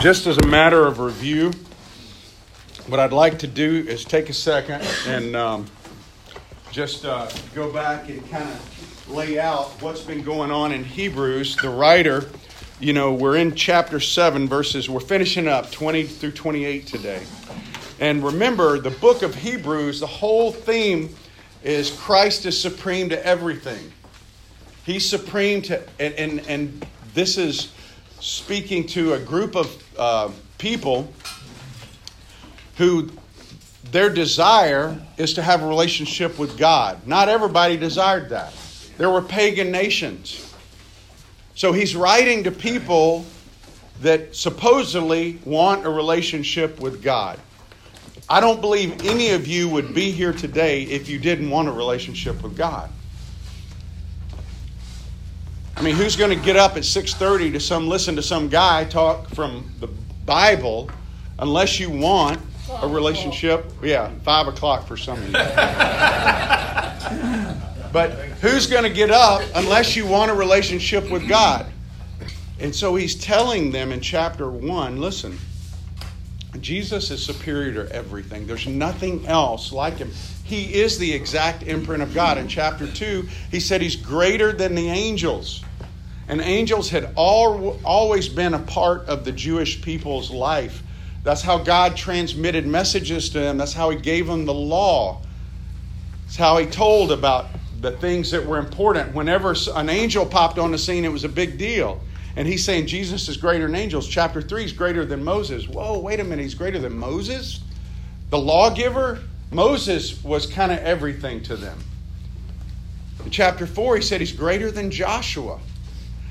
just as a matter of review, what I'd like to do is take a second and um, just uh, go back and kind of lay out what's been going on in Hebrews. The writer, you know, we're in chapter 7, verses, we're finishing up 20 through 28 today. And remember, the book of Hebrews, the whole theme is Christ is supreme to everything. He's supreme to, and, and, and this is speaking to a group of uh, people who their desire is to have a relationship with God. Not everybody desired that. There were pagan nations. So he's writing to people that supposedly want a relationship with God. I don't believe any of you would be here today if you didn't want a relationship with God. I mean, who's going to get up at 6:30 to some listen to some guy talk from the Bible unless you want a relationship? Yeah, five o'clock for some of you. but who's going to get up unless you want a relationship with God? And so he's telling them in chapter one, listen, Jesus is superior to everything. There's nothing else like him. He is the exact imprint of God. In chapter 2, he said he's greater than the angels. And angels had all, always been a part of the Jewish people's life. That's how God transmitted messages to them. That's how He gave them the law. It's how He told about the things that were important. Whenever an angel popped on the scene, it was a big deal. And He's saying Jesus is greater than angels. Chapter 3 is greater than Moses. Whoa, wait a minute. He's greater than Moses? The lawgiver? Moses was kind of everything to them. In chapter 4, he said he's greater than Joshua.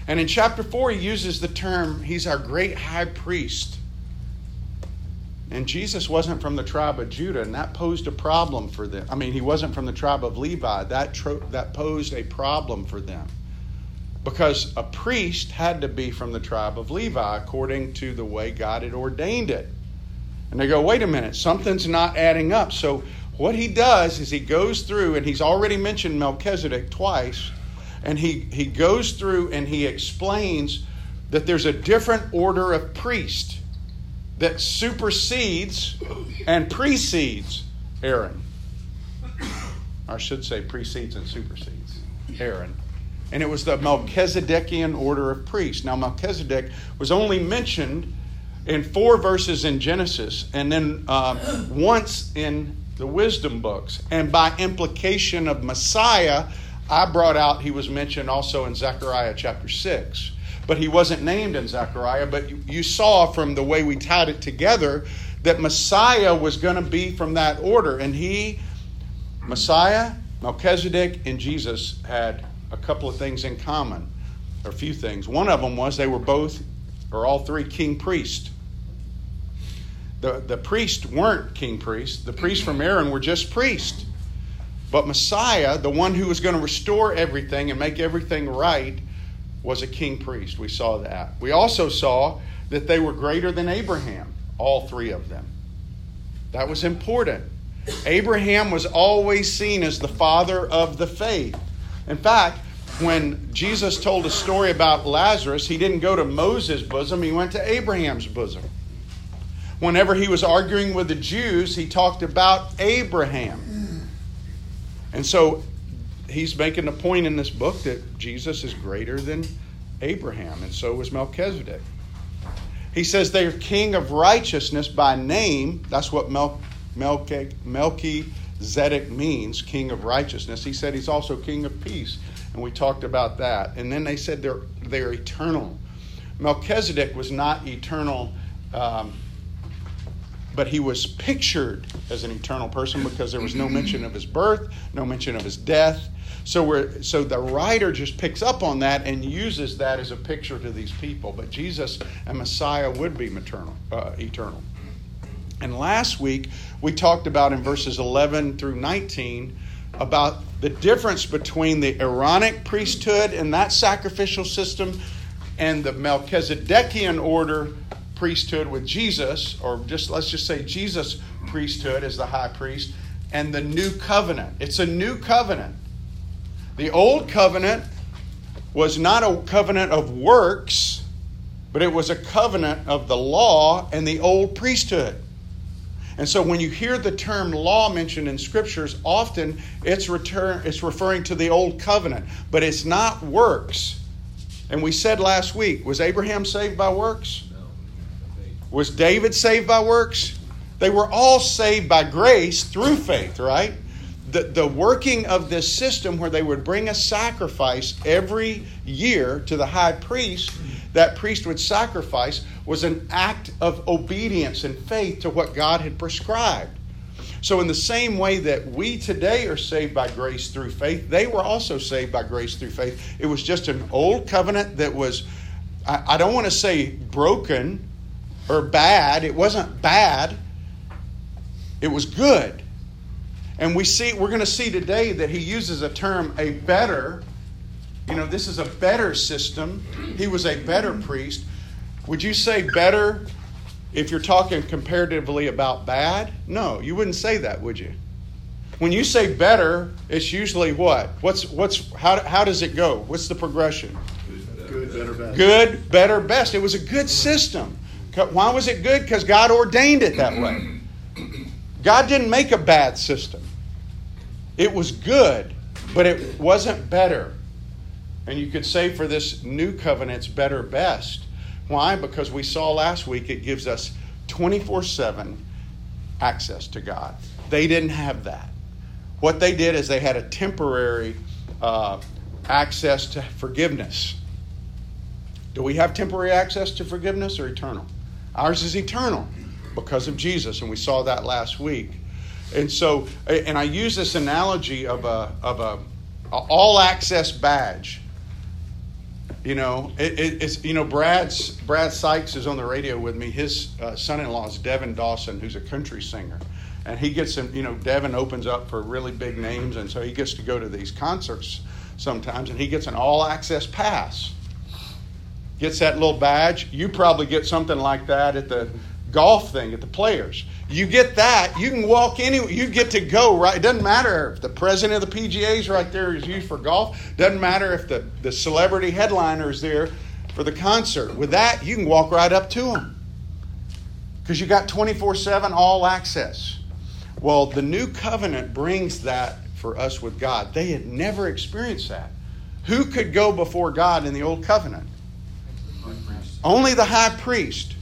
And in chapter 4, he uses the term, he's our great high priest. And Jesus wasn't from the tribe of Judah, and that posed a problem for them. I mean, he wasn't from the tribe of Levi. That, tro- that posed a problem for them. Because a priest had to be from the tribe of Levi according to the way God had ordained it. And they go, wait a minute, something's not adding up. So what he does is he goes through, and he's already mentioned Melchizedek twice and he, he goes through and he explains that there's a different order of priest that supersedes and precedes Aaron. I should say precedes and supersedes Aaron. And it was the Melchizedekian order of priests. Now, Melchizedek was only mentioned in four verses in Genesis and then uh, once in the wisdom books. And by implication of Messiah, I brought out he was mentioned also in Zechariah chapter 6. But he wasn't named in Zechariah, but you, you saw from the way we tied it together that Messiah was going to be from that order. And he, Messiah, Melchizedek, and Jesus had a couple of things in common, or a few things. One of them was they were both, or all three, king priests. The, the priests weren't king priests. The priests from Aaron were just priests. But Messiah, the one who was going to restore everything and make everything right, was a king priest. We saw that. We also saw that they were greater than Abraham, all three of them. That was important. Abraham was always seen as the father of the faith. In fact, when Jesus told a story about Lazarus, he didn't go to Moses' bosom, he went to Abraham's bosom. Whenever he was arguing with the Jews, he talked about Abraham. And so he's making a point in this book that Jesus is greater than Abraham, and so was Melchizedek. He says they're king of righteousness by name. That's what Mel, Melchizedek means, king of righteousness. He said he's also king of peace, and we talked about that. And then they said they're, they're eternal. Melchizedek was not eternal. Um, but he was pictured as an eternal person because there was no mention of his birth, no mention of his death. So we're so the writer just picks up on that and uses that as a picture to these people. But Jesus and Messiah would be maternal, uh, eternal. And last week we talked about in verses 11 through 19 about the difference between the Aaronic priesthood and that sacrificial system and the Melchizedekian order priesthood with Jesus, or just let's just say Jesus' priesthood as the high priest, and the new covenant. It's a new covenant. The old covenant was not a covenant of works, but it was a covenant of the law and the old priesthood. And so when you hear the term law mentioned in scriptures, often it's, return, it's referring to the old covenant, but it's not works. And we said last week, was Abraham saved by works? Was David saved by works? They were all saved by grace through faith, right? The, the working of this system where they would bring a sacrifice every year to the high priest that priest would sacrifice was an act of obedience and faith to what God had prescribed. So, in the same way that we today are saved by grace through faith, they were also saved by grace through faith. It was just an old covenant that was, I, I don't want to say broken or bad. It wasn't bad, it was good. And we see, we're going to see today that he uses a term, a better you know, this is a better system. He was a better priest. Would you say better if you're talking comparatively about bad? No, you wouldn't say that, would you? When you say better, it's usually what? What's what's how how does it go? What's the progression? Good, better, best. Good, better, best. It was a good system. Why was it good? Because God ordained it that way. God didn't make a bad system. It was good, but it wasn't better. And you could say for this new covenant, it's better best. Why? Because we saw last week it gives us 24 7 access to God. They didn't have that. What they did is they had a temporary uh, access to forgiveness. Do we have temporary access to forgiveness or eternal? Ours is eternal because of Jesus, and we saw that last week. And so, and I use this analogy of a of a, a all access badge. You know, it, it, it's you know Brad's Brad Sykes is on the radio with me. His uh, son-in-law is Devin Dawson, who's a country singer, and he gets him. You know, Devin opens up for really big names, and so he gets to go to these concerts sometimes, and he gets an all-access pass. Gets that little badge. You probably get something like that at the golf thing at the players. You get that, you can walk anywhere. You get to go right. It doesn't matter if the president of the PGA is right there is used for golf. Doesn't matter if the, the celebrity headliner is there for the concert. With that, you can walk right up to them because you got 24 7 all access. Well, the new covenant brings that for us with God. They had never experienced that. Who could go before God in the old covenant? Only the high priest.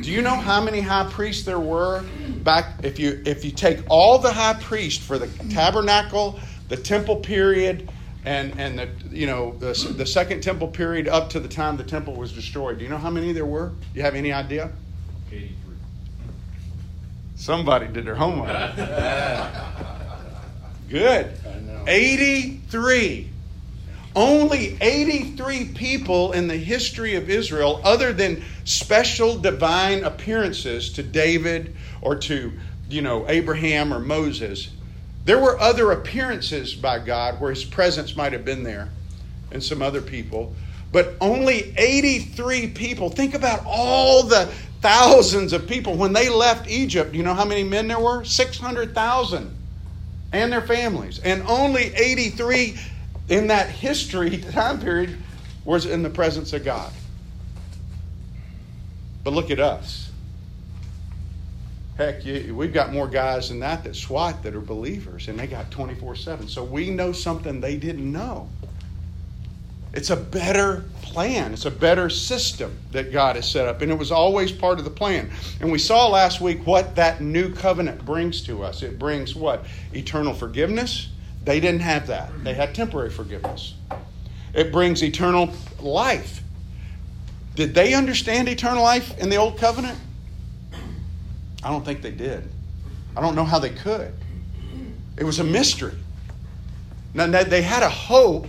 Do you know how many high priests there were back? If you if you take all the high priests for the tabernacle, the temple period, and and the you know the, the second temple period up to the time the temple was destroyed. Do you know how many there were? Do you have any idea? Eighty-three. Somebody did their homework. Good. Eighty-three. Only 83 people in the history of Israel, other than special divine appearances to David or to, you know, Abraham or Moses, there were other appearances by God where his presence might have been there and some other people. But only 83 people. Think about all the thousands of people. When they left Egypt, you know how many men there were? 600,000 and their families. And only 83 in that history time period was in the presence of God. But look at us. Heck, we've got more guys than that that SWAT that are believers, and they got 24 7. So we know something they didn't know. It's a better plan. It's a better system that God has set up. And it was always part of the plan. And we saw last week what that new covenant brings to us. It brings what? Eternal forgiveness, they didn't have that, they had temporary forgiveness. It brings eternal life. Did they understand eternal life in the Old Covenant? I don't think they did. I don't know how they could. It was a mystery. Now, they had a hope,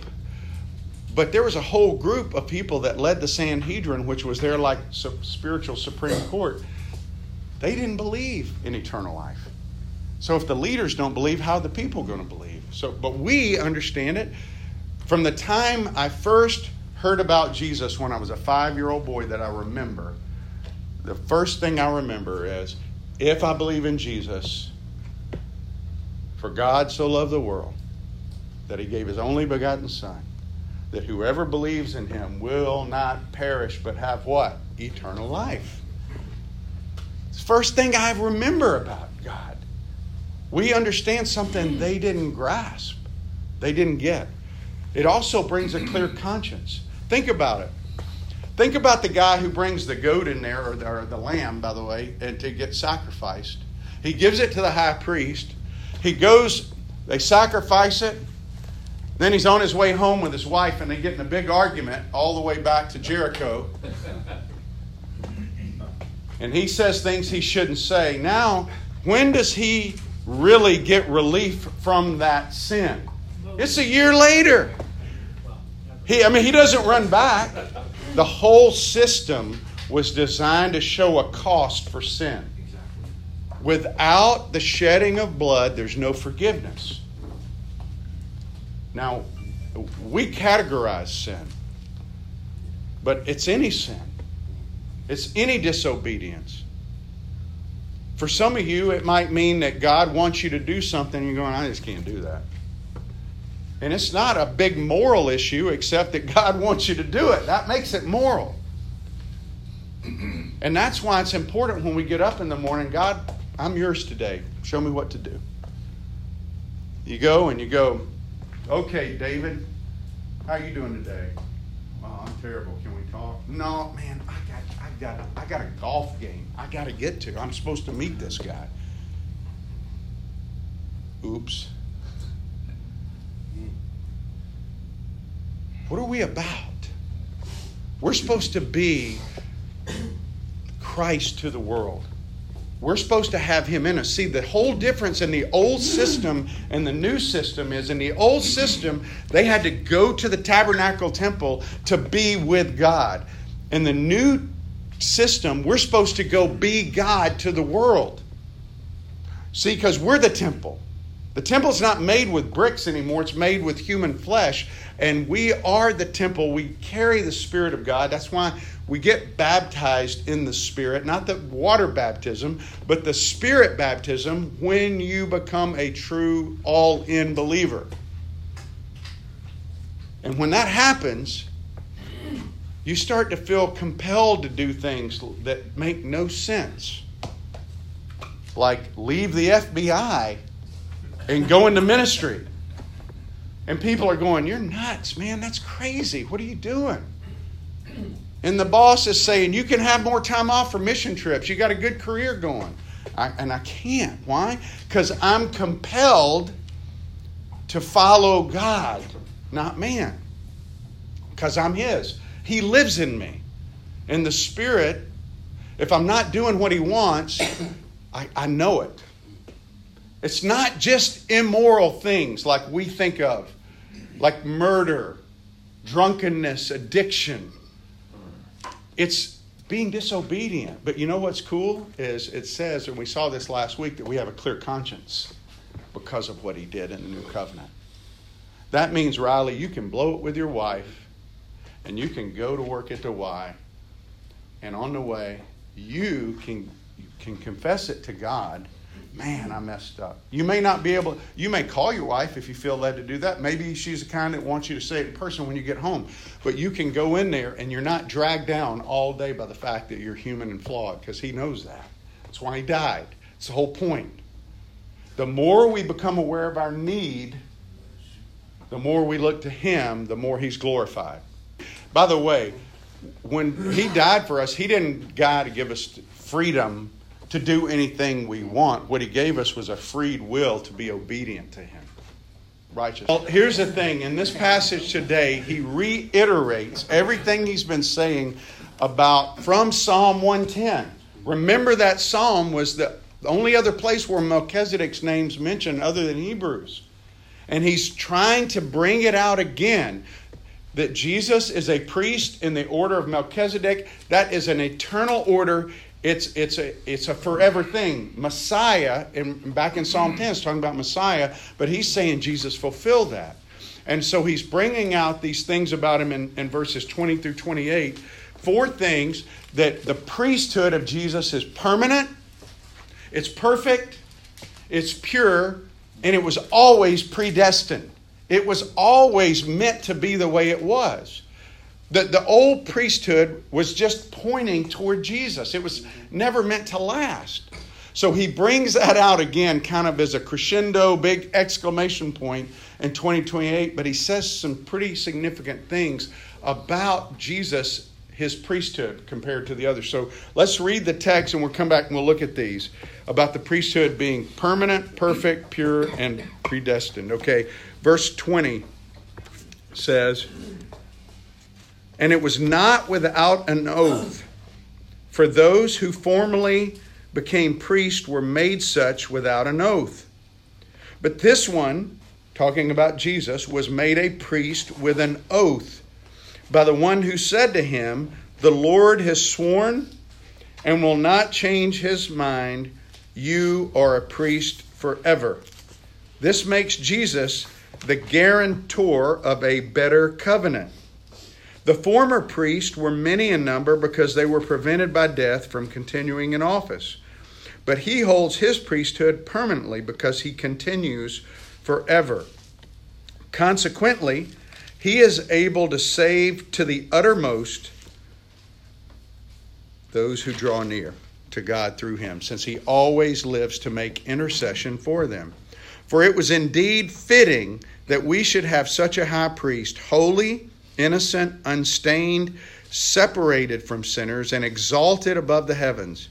but there was a whole group of people that led the Sanhedrin, which was their like spiritual Supreme Court. They didn't believe in eternal life. So if the leaders don't believe, how are the people going to believe? So, but we understand it. From the time I first heard about Jesus when I was a five year old boy that I remember, the first thing I remember is if I believe in Jesus, for God so loved the world that he gave his only begotten Son, that whoever believes in him will not perish but have what? eternal life. It's the first thing I remember about God. We understand something they didn't grasp, they didn't get. It also brings a clear conscience. Think about it. Think about the guy who brings the goat in there, or the, or the lamb, by the way, and to get sacrificed. He gives it to the high priest. He goes, they sacrifice it. Then he's on his way home with his wife, and they get in a big argument all the way back to Jericho. And he says things he shouldn't say. Now, when does he really get relief from that sin? It's a year later. He, I mean, he doesn't run back. The whole system was designed to show a cost for sin. Without the shedding of blood, there's no forgiveness. Now, we categorize sin, but it's any sin, it's any disobedience. For some of you, it might mean that God wants you to do something, and you're going, I just can't do that. And it's not a big moral issue, except that God wants you to do it. That makes it moral. And that's why it's important when we get up in the morning God, I'm yours today. Show me what to do. You go and you go, okay, David, how are you doing today? Oh, I'm terrible. Can we talk? No, man, I got, I got, a golf game. I got to get to. I'm supposed to meet this guy. Oops. What are we about? We're supposed to be Christ to the world. We're supposed to have him in us. See, the whole difference in the old system and the new system is in the old system, they had to go to the tabernacle temple to be with God. In the new system, we're supposed to go be God to the world. See, because we're the temple. The temple's not made with bricks anymore, it's made with human flesh. And we are the temple. We carry the Spirit of God. That's why we get baptized in the Spirit, not the water baptism, but the Spirit baptism when you become a true all in believer. And when that happens, you start to feel compelled to do things that make no sense. Like leave the FBI and go into ministry. And people are going, You're nuts, man. That's crazy. What are you doing? And the boss is saying, You can have more time off for mission trips. You got a good career going. I, and I can't. Why? Because I'm compelled to follow God, not man. Because I'm His. He lives in me. In the Spirit, if I'm not doing what He wants, I, I know it. It's not just immoral things like we think of like murder, drunkenness, addiction. It's being disobedient. But you know what's cool is it says, and we saw this last week, that we have a clear conscience because of what he did in the new covenant. That means, Riley, you can blow it with your wife and you can go to work at the Y, and on the way, you can, you can confess it to God man, I messed up. You may not be able, you may call your wife if you feel led to do that. Maybe she's the kind that wants you to say it in person when you get home. But you can go in there and you're not dragged down all day by the fact that you're human and flawed because he knows that. That's why he died. It's the whole point. The more we become aware of our need, the more we look to him, the more he's glorified. By the way, when he died for us, he didn't die to give us freedom to do anything we want. What he gave us was a freed will to be obedient to him. Righteous. Well, here's the thing. In this passage today, he reiterates everything he's been saying about from Psalm 110. Remember that psalm was the only other place where Melchizedek's name's mentioned other than Hebrews. And he's trying to bring it out again that Jesus is a priest in the order of Melchizedek. That is an eternal order. It's, it's, a, it's a forever thing. Messiah, and back in Psalm 10, is talking about Messiah, but he's saying Jesus fulfilled that. And so he's bringing out these things about him in, in verses 20 through 28. Four things that the priesthood of Jesus is permanent, it's perfect, it's pure, and it was always predestined. It was always meant to be the way it was. The, the old priesthood was just pointing toward Jesus. It was never meant to last. So he brings that out again, kind of as a crescendo, big exclamation point in 2028. But he says some pretty significant things about Jesus, his priesthood, compared to the others. So let's read the text and we'll come back and we'll look at these about the priesthood being permanent, perfect, pure, and predestined. Okay, verse 20 says, And it was not without an oath, for those who formerly became priests were made such without an oath. But this one, talking about Jesus, was made a priest with an oath by the one who said to him, The Lord has sworn and will not change his mind. You are a priest forever. This makes Jesus the guarantor of a better covenant. The former priests were many in number because they were prevented by death from continuing in office. But he holds his priesthood permanently because he continues forever. Consequently, he is able to save to the uttermost those who draw near to God through him, since he always lives to make intercession for them. For it was indeed fitting that we should have such a high priest, holy, innocent, unstained, separated from sinners, and exalted above the heavens.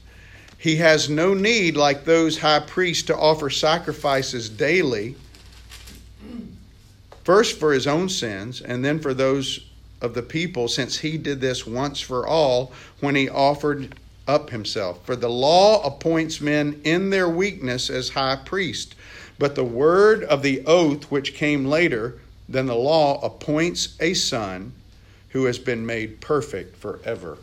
He has no need, like those high priests, to offer sacrifices daily, first for his own sins, and then for those of the people, since he did this once for all when he offered up himself. For the law appoints men in their weakness as high priest, but the word of the oath which came later than the law appoints a son who has been made perfect forever.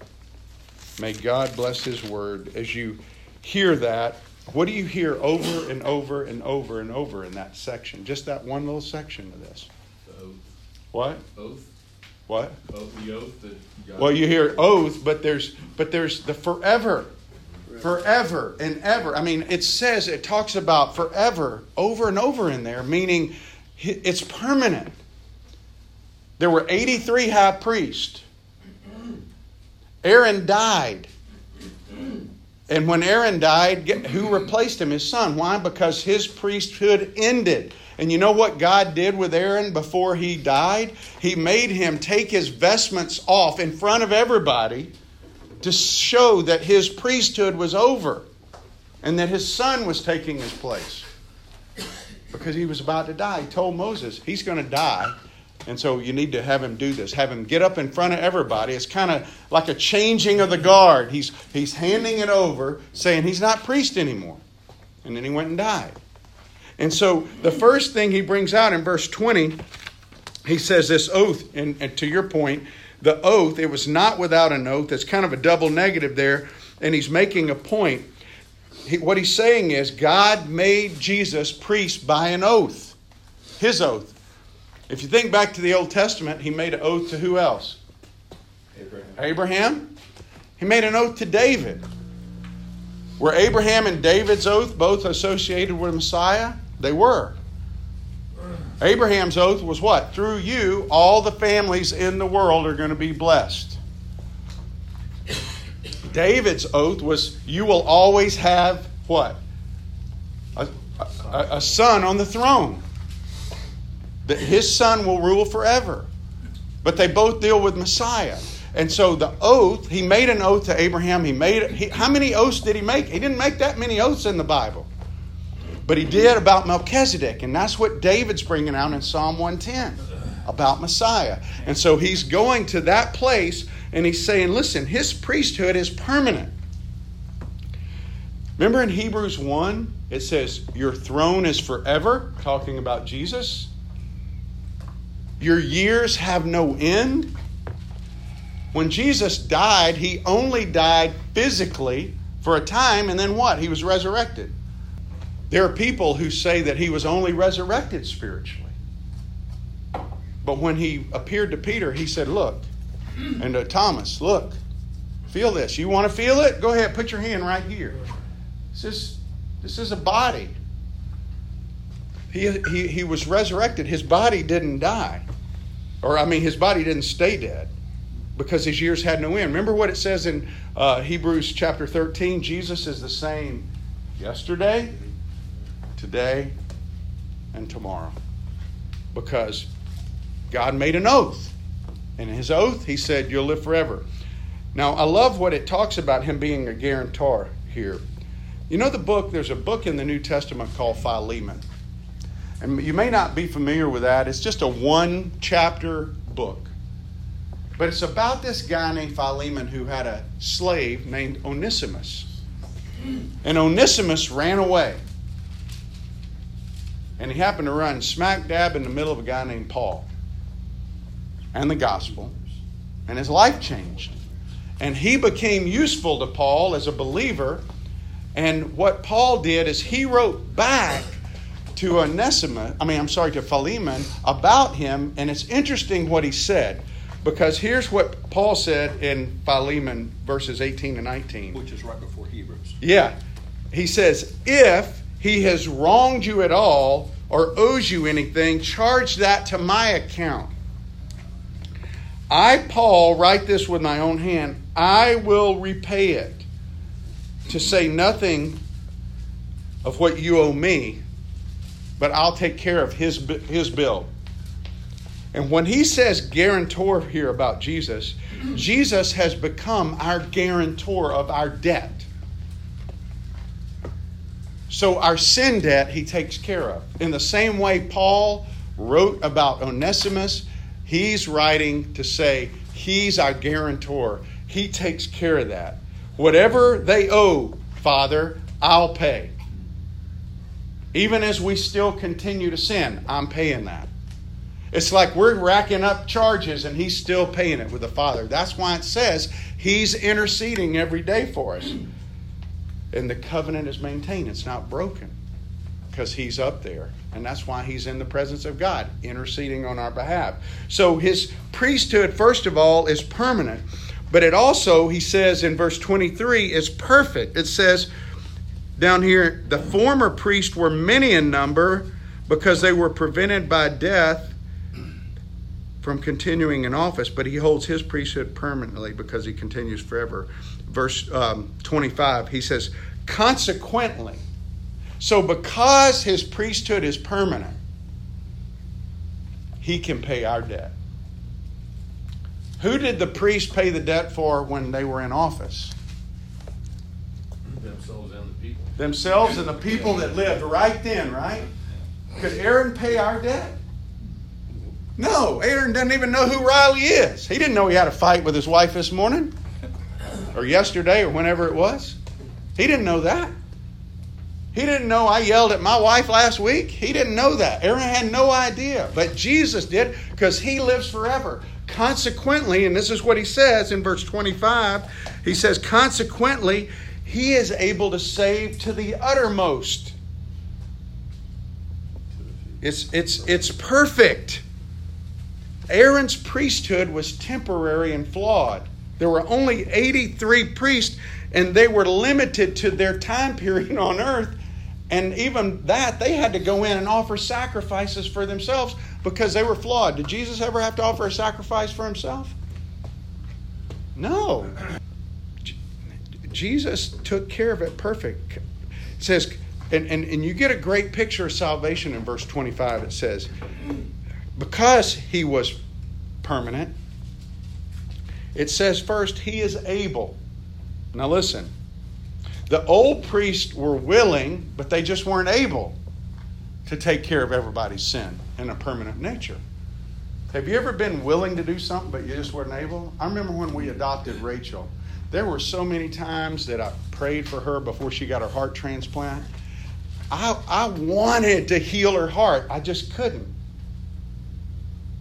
May God bless His word. As you hear that, what do you hear over and over and over and over in that section? Just that one little section of this. The oath. What? Oath. What? Oath. The oath that God. Well, you hear oath, but there's but there's the forever. Forever and ever. I mean, it says it talks about forever over and over in there, meaning it's permanent. There were 83 high priests. Aaron died. And when Aaron died, who replaced him? His son. Why? Because his priesthood ended. And you know what God did with Aaron before he died? He made him take his vestments off in front of everybody to show that his priesthood was over and that his son was taking his place because he was about to die. He told Moses, He's going to die and so you need to have him do this. Have him get up in front of everybody. It's kind of like a changing of the guard. He's, he's handing it over, saying he's not priest anymore. And then he went and died. And so the first thing he brings out in verse 20, he says this oath, and, and to your point, the oath, it was not without an oath. It's kind of a double negative there. And he's making a point. He, what he's saying is God made Jesus priest by an oath, his oath. If you think back to the Old Testament, he made an oath to who else? Abraham. Abraham. He made an oath to David. Were Abraham and David's oath both associated with Messiah? They were. Abraham's oath was what? Through you, all the families in the world are going to be blessed. David's oath was, you will always have what? A, a, a son on the throne that his son will rule forever. But they both deal with Messiah. And so the oath, he made an oath to Abraham. He made he, how many oaths did he make? He didn't make that many oaths in the Bible. But he did about Melchizedek, and that's what David's bringing out in Psalm 110 about Messiah. And so he's going to that place and he's saying, listen, his priesthood is permanent. Remember in Hebrews 1, it says, Your throne is forever, talking about Jesus. Your years have no end. When Jesus died, he only died physically for a time, and then what? He was resurrected. There are people who say that he was only resurrected spiritually. But when he appeared to Peter, he said, Look, and to Thomas, look, feel this. You want to feel it? Go ahead, put your hand right here. This is, this is a body. He, he, he was resurrected. His body didn't die. Or, I mean, his body didn't stay dead. because his years had no end. Remember what it says in uh, Hebrews chapter 13? Jesus is the same yesterday, today, and tomorrow. Because God made an oath. And in his oath, he said, You'll live forever. Now, I love what it talks about him being a guarantor here. You know the book, there's a book in the New Testament called Philemon. And you may not be familiar with that. It's just a one chapter book. But it's about this guy named Philemon who had a slave named Onesimus. And Onesimus ran away. And he happened to run smack dab in the middle of a guy named Paul and the gospel. And his life changed. And he became useful to Paul as a believer. And what Paul did is he wrote back to Onesimus, I mean, I'm sorry, to Philemon about him. And it's interesting what he said. Because here's what Paul said in Philemon verses 18 and 19. Which is right before Hebrews. Yeah. He says, If he has wronged you at all or owes you anything, charge that to my account. I, Paul, write this with my own hand. I will repay it, to say nothing of what you owe me, but I'll take care of his, his bill. And when he says guarantor here about Jesus, Jesus has become our guarantor of our debt. So our sin debt he takes care of. In the same way Paul wrote about Onesimus, he's writing to say he's our guarantor. He takes care of that. Whatever they owe, Father, I'll pay. Even as we still continue to sin, I'm paying that. It's like we're racking up charges and he's still paying it with the Father. That's why it says he's interceding every day for us. And the covenant is maintained, it's not broken because he's up there. And that's why he's in the presence of God, interceding on our behalf. So his priesthood, first of all, is permanent. But it also, he says in verse 23, is perfect. It says down here, the former priests were many in number because they were prevented by death from continuing in office, but he holds his priesthood permanently because he continues forever. Verse um, 25, he says, consequently, so because his priesthood is permanent, he can pay our debt. Who did the priest pay the debt for when they were in office? Themselves and the people. Themselves and the people that lived right then, right? Could Aaron pay our debt? No, Aaron doesn't even know who Riley is. He didn't know he had a fight with his wife this morning or yesterday or whenever it was. He didn't know that. He didn't know I yelled at my wife last week. He didn't know that. Aaron had no idea. But Jesus did because he lives forever. Consequently, and this is what he says in verse 25 he says, Consequently, he is able to save to the uttermost. It's, it's, it's perfect. Aaron's priesthood was temporary and flawed. There were only 83 priests, and they were limited to their time period on earth. And even that, they had to go in and offer sacrifices for themselves because they were flawed. Did Jesus ever have to offer a sacrifice for himself? No. Jesus took care of it perfect. It says, and, and, and you get a great picture of salvation in verse 25. It says, because he was permanent, it says first, he is able. Now listen, the old priests were willing, but they just weren't able to take care of everybody's sin in a permanent nature. Have you ever been willing to do something, but you just weren't able? I remember when we adopted Rachel. There were so many times that I prayed for her before she got her heart transplant. I, I wanted to heal her heart, I just couldn't.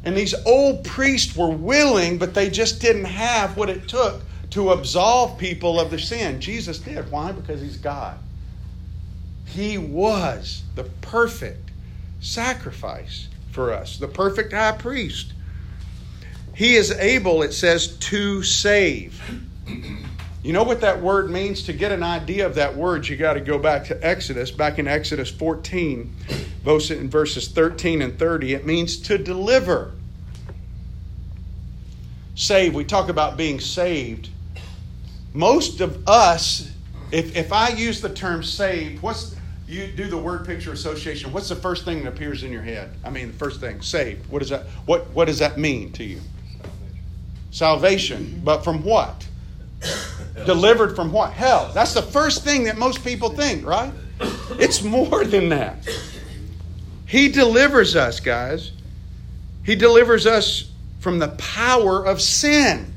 And these old priests were willing, but they just didn't have what it took to absolve people of their sin. Jesus did. Why? Because he's God. He was the perfect sacrifice for us, the perfect high priest. He is able, it says, to save. You know what that word means? To get an idea of that word, you got to go back to Exodus, back in Exodus 14, in verses 13 and 30. It means to deliver. saved, we talk about being saved. Most of us, if, if I use the term saved, what's you do the word picture association, what's the first thing that appears in your head? I mean, the first thing, saved. What does that what what does that mean to you? Salvation. But from what? Delivered from what? Hell. That's the first thing that most people think, right? It's more than that. He delivers us, guys. He delivers us from the power of sin.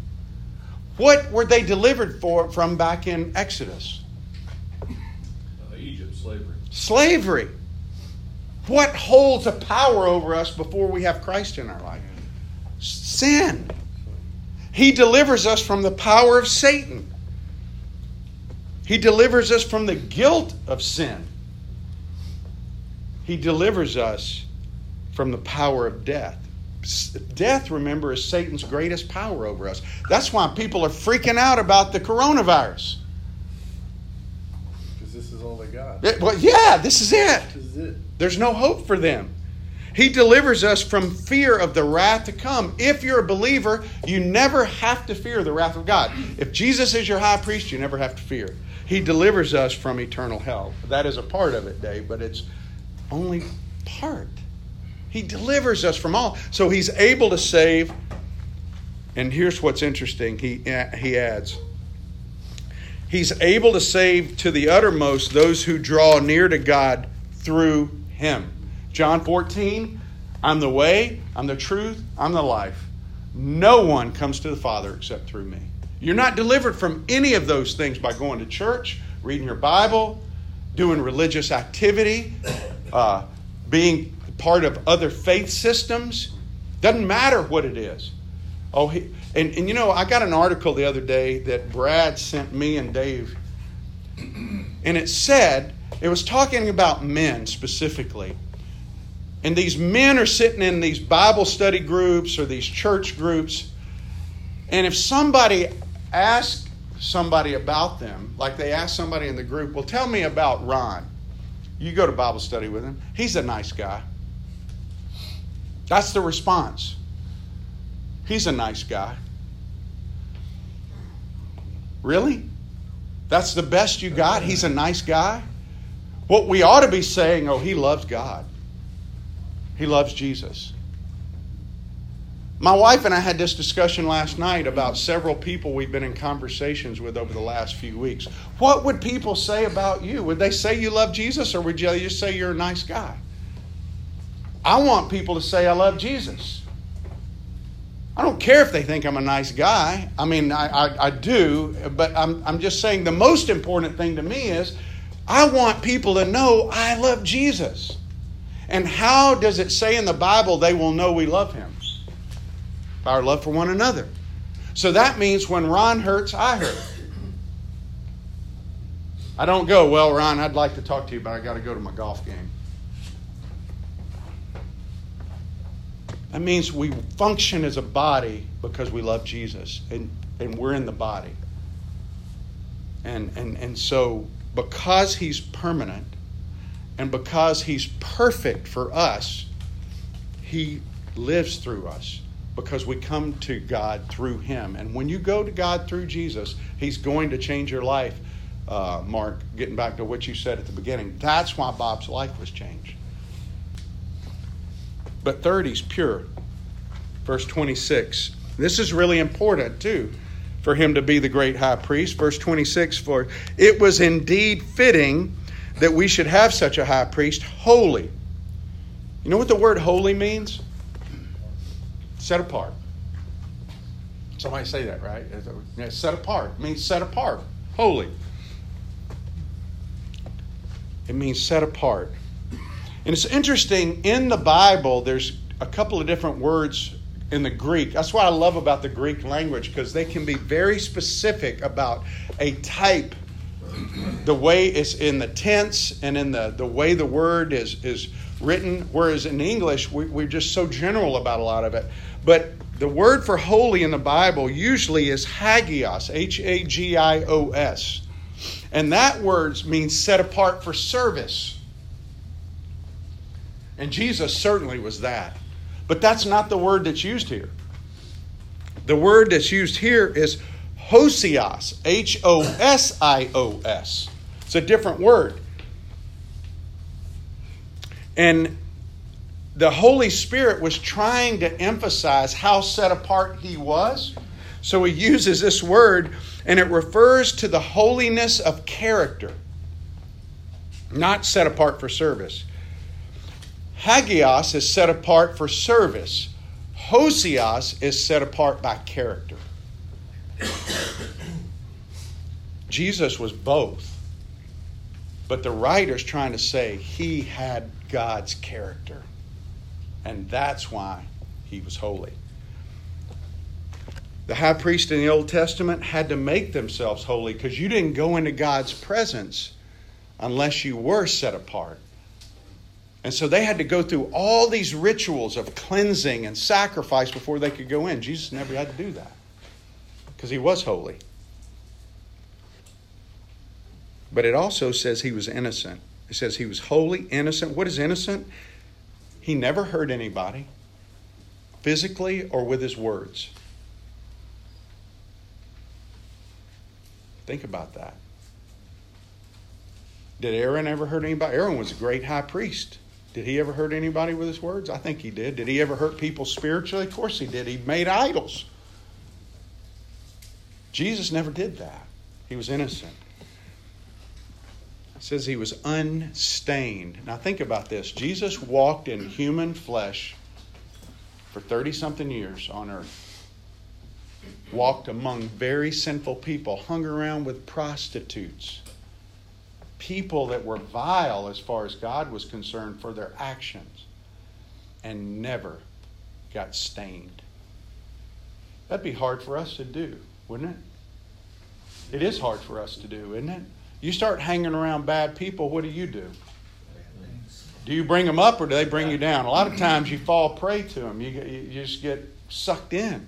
What were they delivered for from back in Exodus? Uh, Egypt, slavery. Slavery. What holds a power over us before we have Christ in our life? Sin. He delivers us from the power of Satan. He delivers us from the guilt of sin. He delivers us from the power of death. Death, remember, is Satan's greatest power over us. That's why people are freaking out about the coronavirus. Because this is all they got. It- well, yeah, this is it. This is it. There's no hope for them. He delivers us from fear of the wrath to come. If you're a believer, you never have to fear the wrath of God. If Jesus is your high priest, you never have to fear. He delivers us from eternal hell. That is a part of it, Dave, but it's only part. He delivers us from all. So he's able to save. And here's what's interesting. He, uh, he adds He's able to save to the uttermost those who draw near to God through him. John 14, I'm the way, I'm the truth, I'm the life. No one comes to the Father except through me. You're not delivered from any of those things by going to church, reading your Bible, doing religious activity, uh, being part of other faith systems. Doesn't matter what it is. Oh, he, and, and you know, I got an article the other day that Brad sent me and Dave, and it said, it was talking about men specifically. And these men are sitting in these Bible study groups or these church groups. And if somebody asks somebody about them, like they ask somebody in the group, well, tell me about Ron. You go to Bible study with him. He's a nice guy. That's the response. He's a nice guy. Really? That's the best you got? He's a nice guy? What we ought to be saying, oh, he loves God. He loves Jesus. My wife and I had this discussion last night about several people we've been in conversations with over the last few weeks. What would people say about you? Would they say you love Jesus or would you just say you're a nice guy? I want people to say I love Jesus. I don't care if they think I'm a nice guy. I mean, I, I, I, do, but I'm, I'm just saying the most important thing to me is I want people to know I love Jesus. And how does it say in the Bible they will know we love him? By our love for one another. So that means when Ron hurts, I hurt. I don't go, well, Ron, I'd like to talk to you, but I got to go to my golf game. That means we function as a body because we love Jesus and, and we're in the body. And, and, and so, because He's permanent and because He's perfect for us, He lives through us because we come to God through Him. And when you go to God through Jesus, He's going to change your life. Uh, Mark, getting back to what you said at the beginning, that's why Bob's life was changed. But third, he's pure. Verse 26. This is really important, too, for him to be the great high priest. Verse 26 For it was indeed fitting that we should have such a high priest, holy. You know what the word holy means? Set apart. Somebody say that, right? Set apart. Means set apart. Holy. It means set apart. And it's interesting, in the Bible, there's a couple of different words in the Greek. That's what I love about the Greek language because they can be very specific about a type, the way it's in the tense and in the, the way the word is, is written. Whereas in English, we, we're just so general about a lot of it. But the word for holy in the Bible usually is hagios, H A G I O S. And that word means set apart for service. And Jesus certainly was that. But that's not the word that's used here. The word that's used here is hosios, H O S I O S. It's a different word. And the Holy Spirit was trying to emphasize how set apart he was. So he uses this word, and it refers to the holiness of character, not set apart for service. Hagios is set apart for service. Hosios is set apart by character. Jesus was both. But the writer's trying to say he had God's character. And that's why he was holy. The high priest in the Old Testament had to make themselves holy because you didn't go into God's presence unless you were set apart. And so they had to go through all these rituals of cleansing and sacrifice before they could go in. Jesus never had to do that because he was holy. But it also says he was innocent. It says he was holy, innocent. What is innocent? He never hurt anybody, physically or with his words. Think about that. Did Aaron ever hurt anybody? Aaron was a great high priest. Did he ever hurt anybody with his words? I think he did. Did he ever hurt people spiritually? Of course he did. He made idols. Jesus never did that. He was innocent. Says he was unstained. Now think about this. Jesus walked in human flesh for 30 something years on earth. Walked among very sinful people, hung around with prostitutes people that were vile as far as God was concerned for their actions and never got stained. That'd be hard for us to do, wouldn't it? It is hard for us to do, isn't it? You start hanging around bad people, what do you do? Do you bring them up or do they bring you down? A lot of times you fall prey to them. You, you just get sucked in.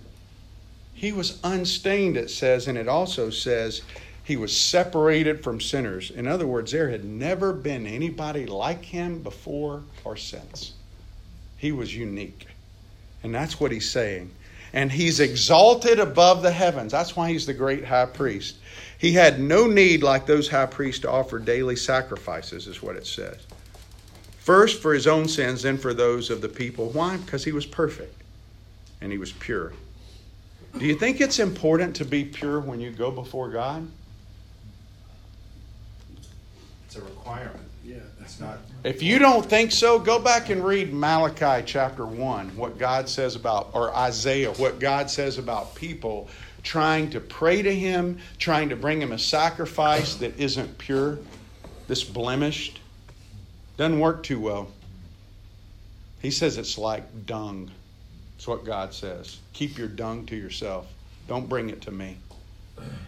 He was unstained, it says, and it also says he was separated from sinners. In other words, there had never been anybody like him before or since. He was unique. And that's what he's saying. And he's exalted above the heavens. That's why he's the great high priest. He had no need, like those high priests, to offer daily sacrifices, is what it says. First for his own sins, then for those of the people. Why? Because he was perfect and he was pure. Do you think it's important to be pure when you go before God? It's a requirement. Yeah. It's not. If you don't think so, go back and read Malachi chapter 1, what God says about, or Isaiah, what God says about people trying to pray to Him, trying to bring Him a sacrifice that isn't pure, this blemished. Doesn't work too well. He says it's like dung. That's what God says. Keep your dung to yourself. Don't bring it to me.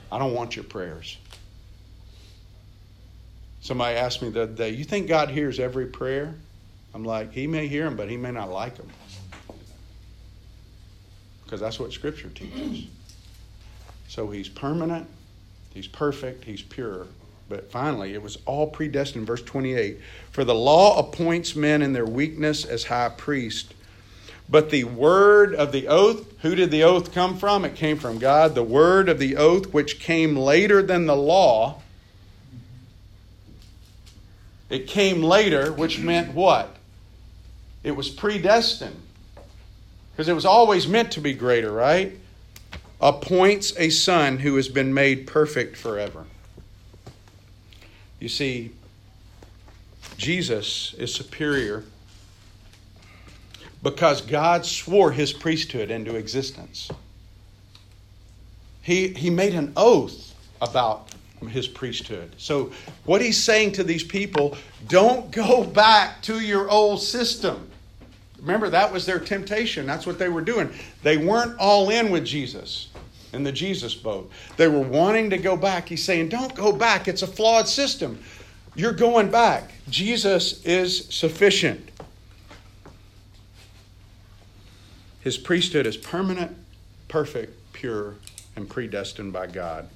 I don't want your prayers. Somebody asked me the other day, You think God hears every prayer? I'm like, He may hear them, but He may not like them. Because that's what Scripture teaches. So He's permanent, He's perfect, He's pure. But finally, it was all predestined. Verse 28 For the law appoints men in their weakness as high priest. But the word of the oath, who did the oath come from? It came from God. The word of the oath, which came later than the law, it came later, which meant what? It was predestined. Because it was always meant to be greater, right? Appoints a son who has been made perfect forever. You see, Jesus is superior because God swore his priesthood into existence. He, he made an oath about his priesthood. So, what he's saying to these people, don't go back to your old system. Remember, that was their temptation. That's what they were doing. They weren't all in with Jesus in the Jesus boat. They were wanting to go back. He's saying, don't go back. It's a flawed system. You're going back. Jesus is sufficient. His priesthood is permanent, perfect, pure, and predestined by God.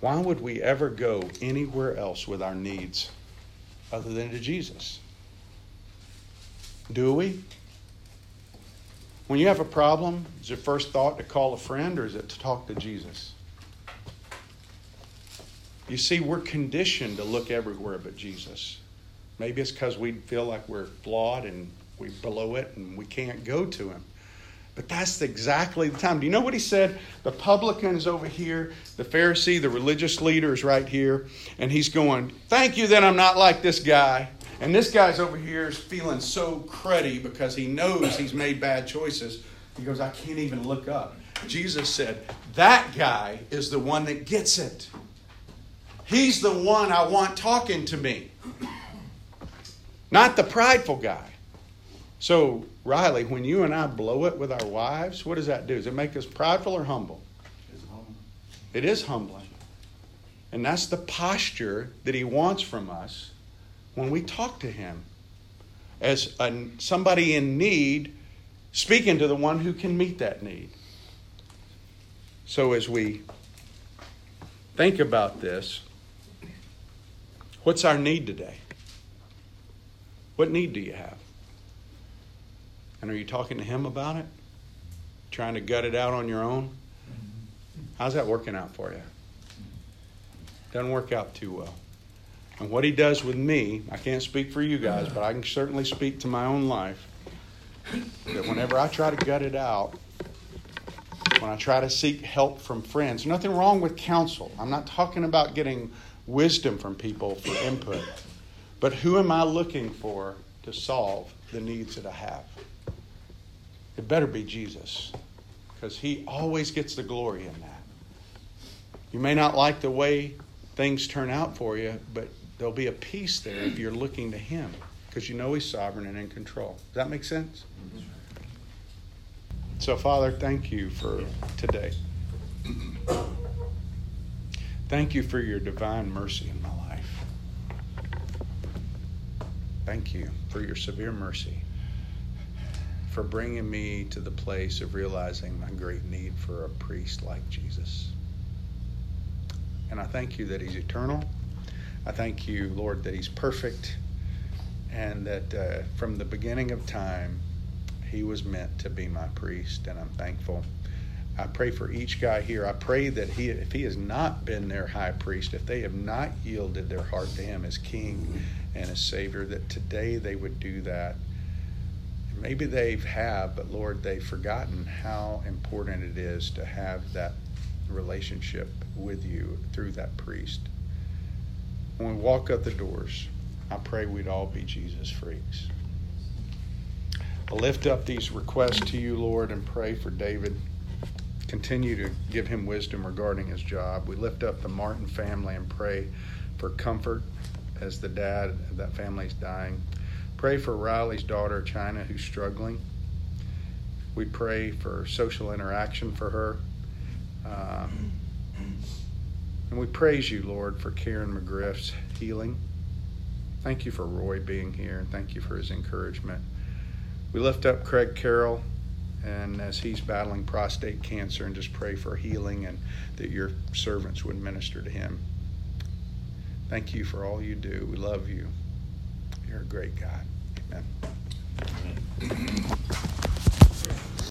Why would we ever go anywhere else with our needs other than to Jesus? Do we? When you have a problem, is your first thought to call a friend or is it to talk to Jesus? You see, we're conditioned to look everywhere but Jesus. Maybe it's because we feel like we're flawed and we blow it and we can't go to him. But that's exactly the time. Do you know what he said? The publican is over here, the Pharisee, the religious leader is right here, and he's going, Thank you that I'm not like this guy. And this guy's over here is feeling so cruddy because he knows he's made bad choices. He goes, I can't even look up. Jesus said, That guy is the one that gets it. He's the one I want talking to me, not the prideful guy. So, Riley, when you and I blow it with our wives, what does that do? Does it make us prideful or humble? It is humbling. And that's the posture that he wants from us when we talk to him as a, somebody in need, speaking to the one who can meet that need. So, as we think about this, what's our need today? What need do you have? And are you talking to him about it? Trying to gut it out on your own? How's that working out for you? Doesn't work out too well. And what he does with me, I can't speak for you guys, but I can certainly speak to my own life. That whenever I try to gut it out, when I try to seek help from friends, nothing wrong with counsel. I'm not talking about getting wisdom from people for input. But who am I looking for to solve the needs that I have? It better be Jesus, because he always gets the glory in that. You may not like the way things turn out for you, but there'll be a peace there if you're looking to him, because you know he's sovereign and in control. Does that make sense? So, Father, thank you for today. Thank you for your divine mercy in my life. Thank you for your severe mercy for bringing me to the place of realizing my great need for a priest like Jesus. And I thank you that He's eternal. I thank you, Lord, that He's perfect and that uh, from the beginning of time, He was meant to be my priest, and I'm thankful. I pray for each guy here. I pray that he, if he has not been their high priest, if they have not yielded their heart to Him as King and as Savior, that today they would do that maybe they have, but Lord, they've forgotten how important it is to have that relationship with you through that priest. When we walk up the doors, I pray we'd all be Jesus freaks. I lift up these requests to you, Lord, and pray for David. Continue to give him wisdom regarding his job. We lift up the Martin family and pray for comfort as the dad of that family is dying. Pray for Riley's daughter, China, who's struggling. We pray for social interaction for her. Um, and we praise you, Lord, for Karen McGriff's healing. Thank you for Roy being here, and thank you for his encouragement. We lift up Craig Carroll, and as he's battling prostate cancer, and just pray for healing and that your servants would minister to him. Thank you for all you do. We love you. You're a great God. Amen. Amen.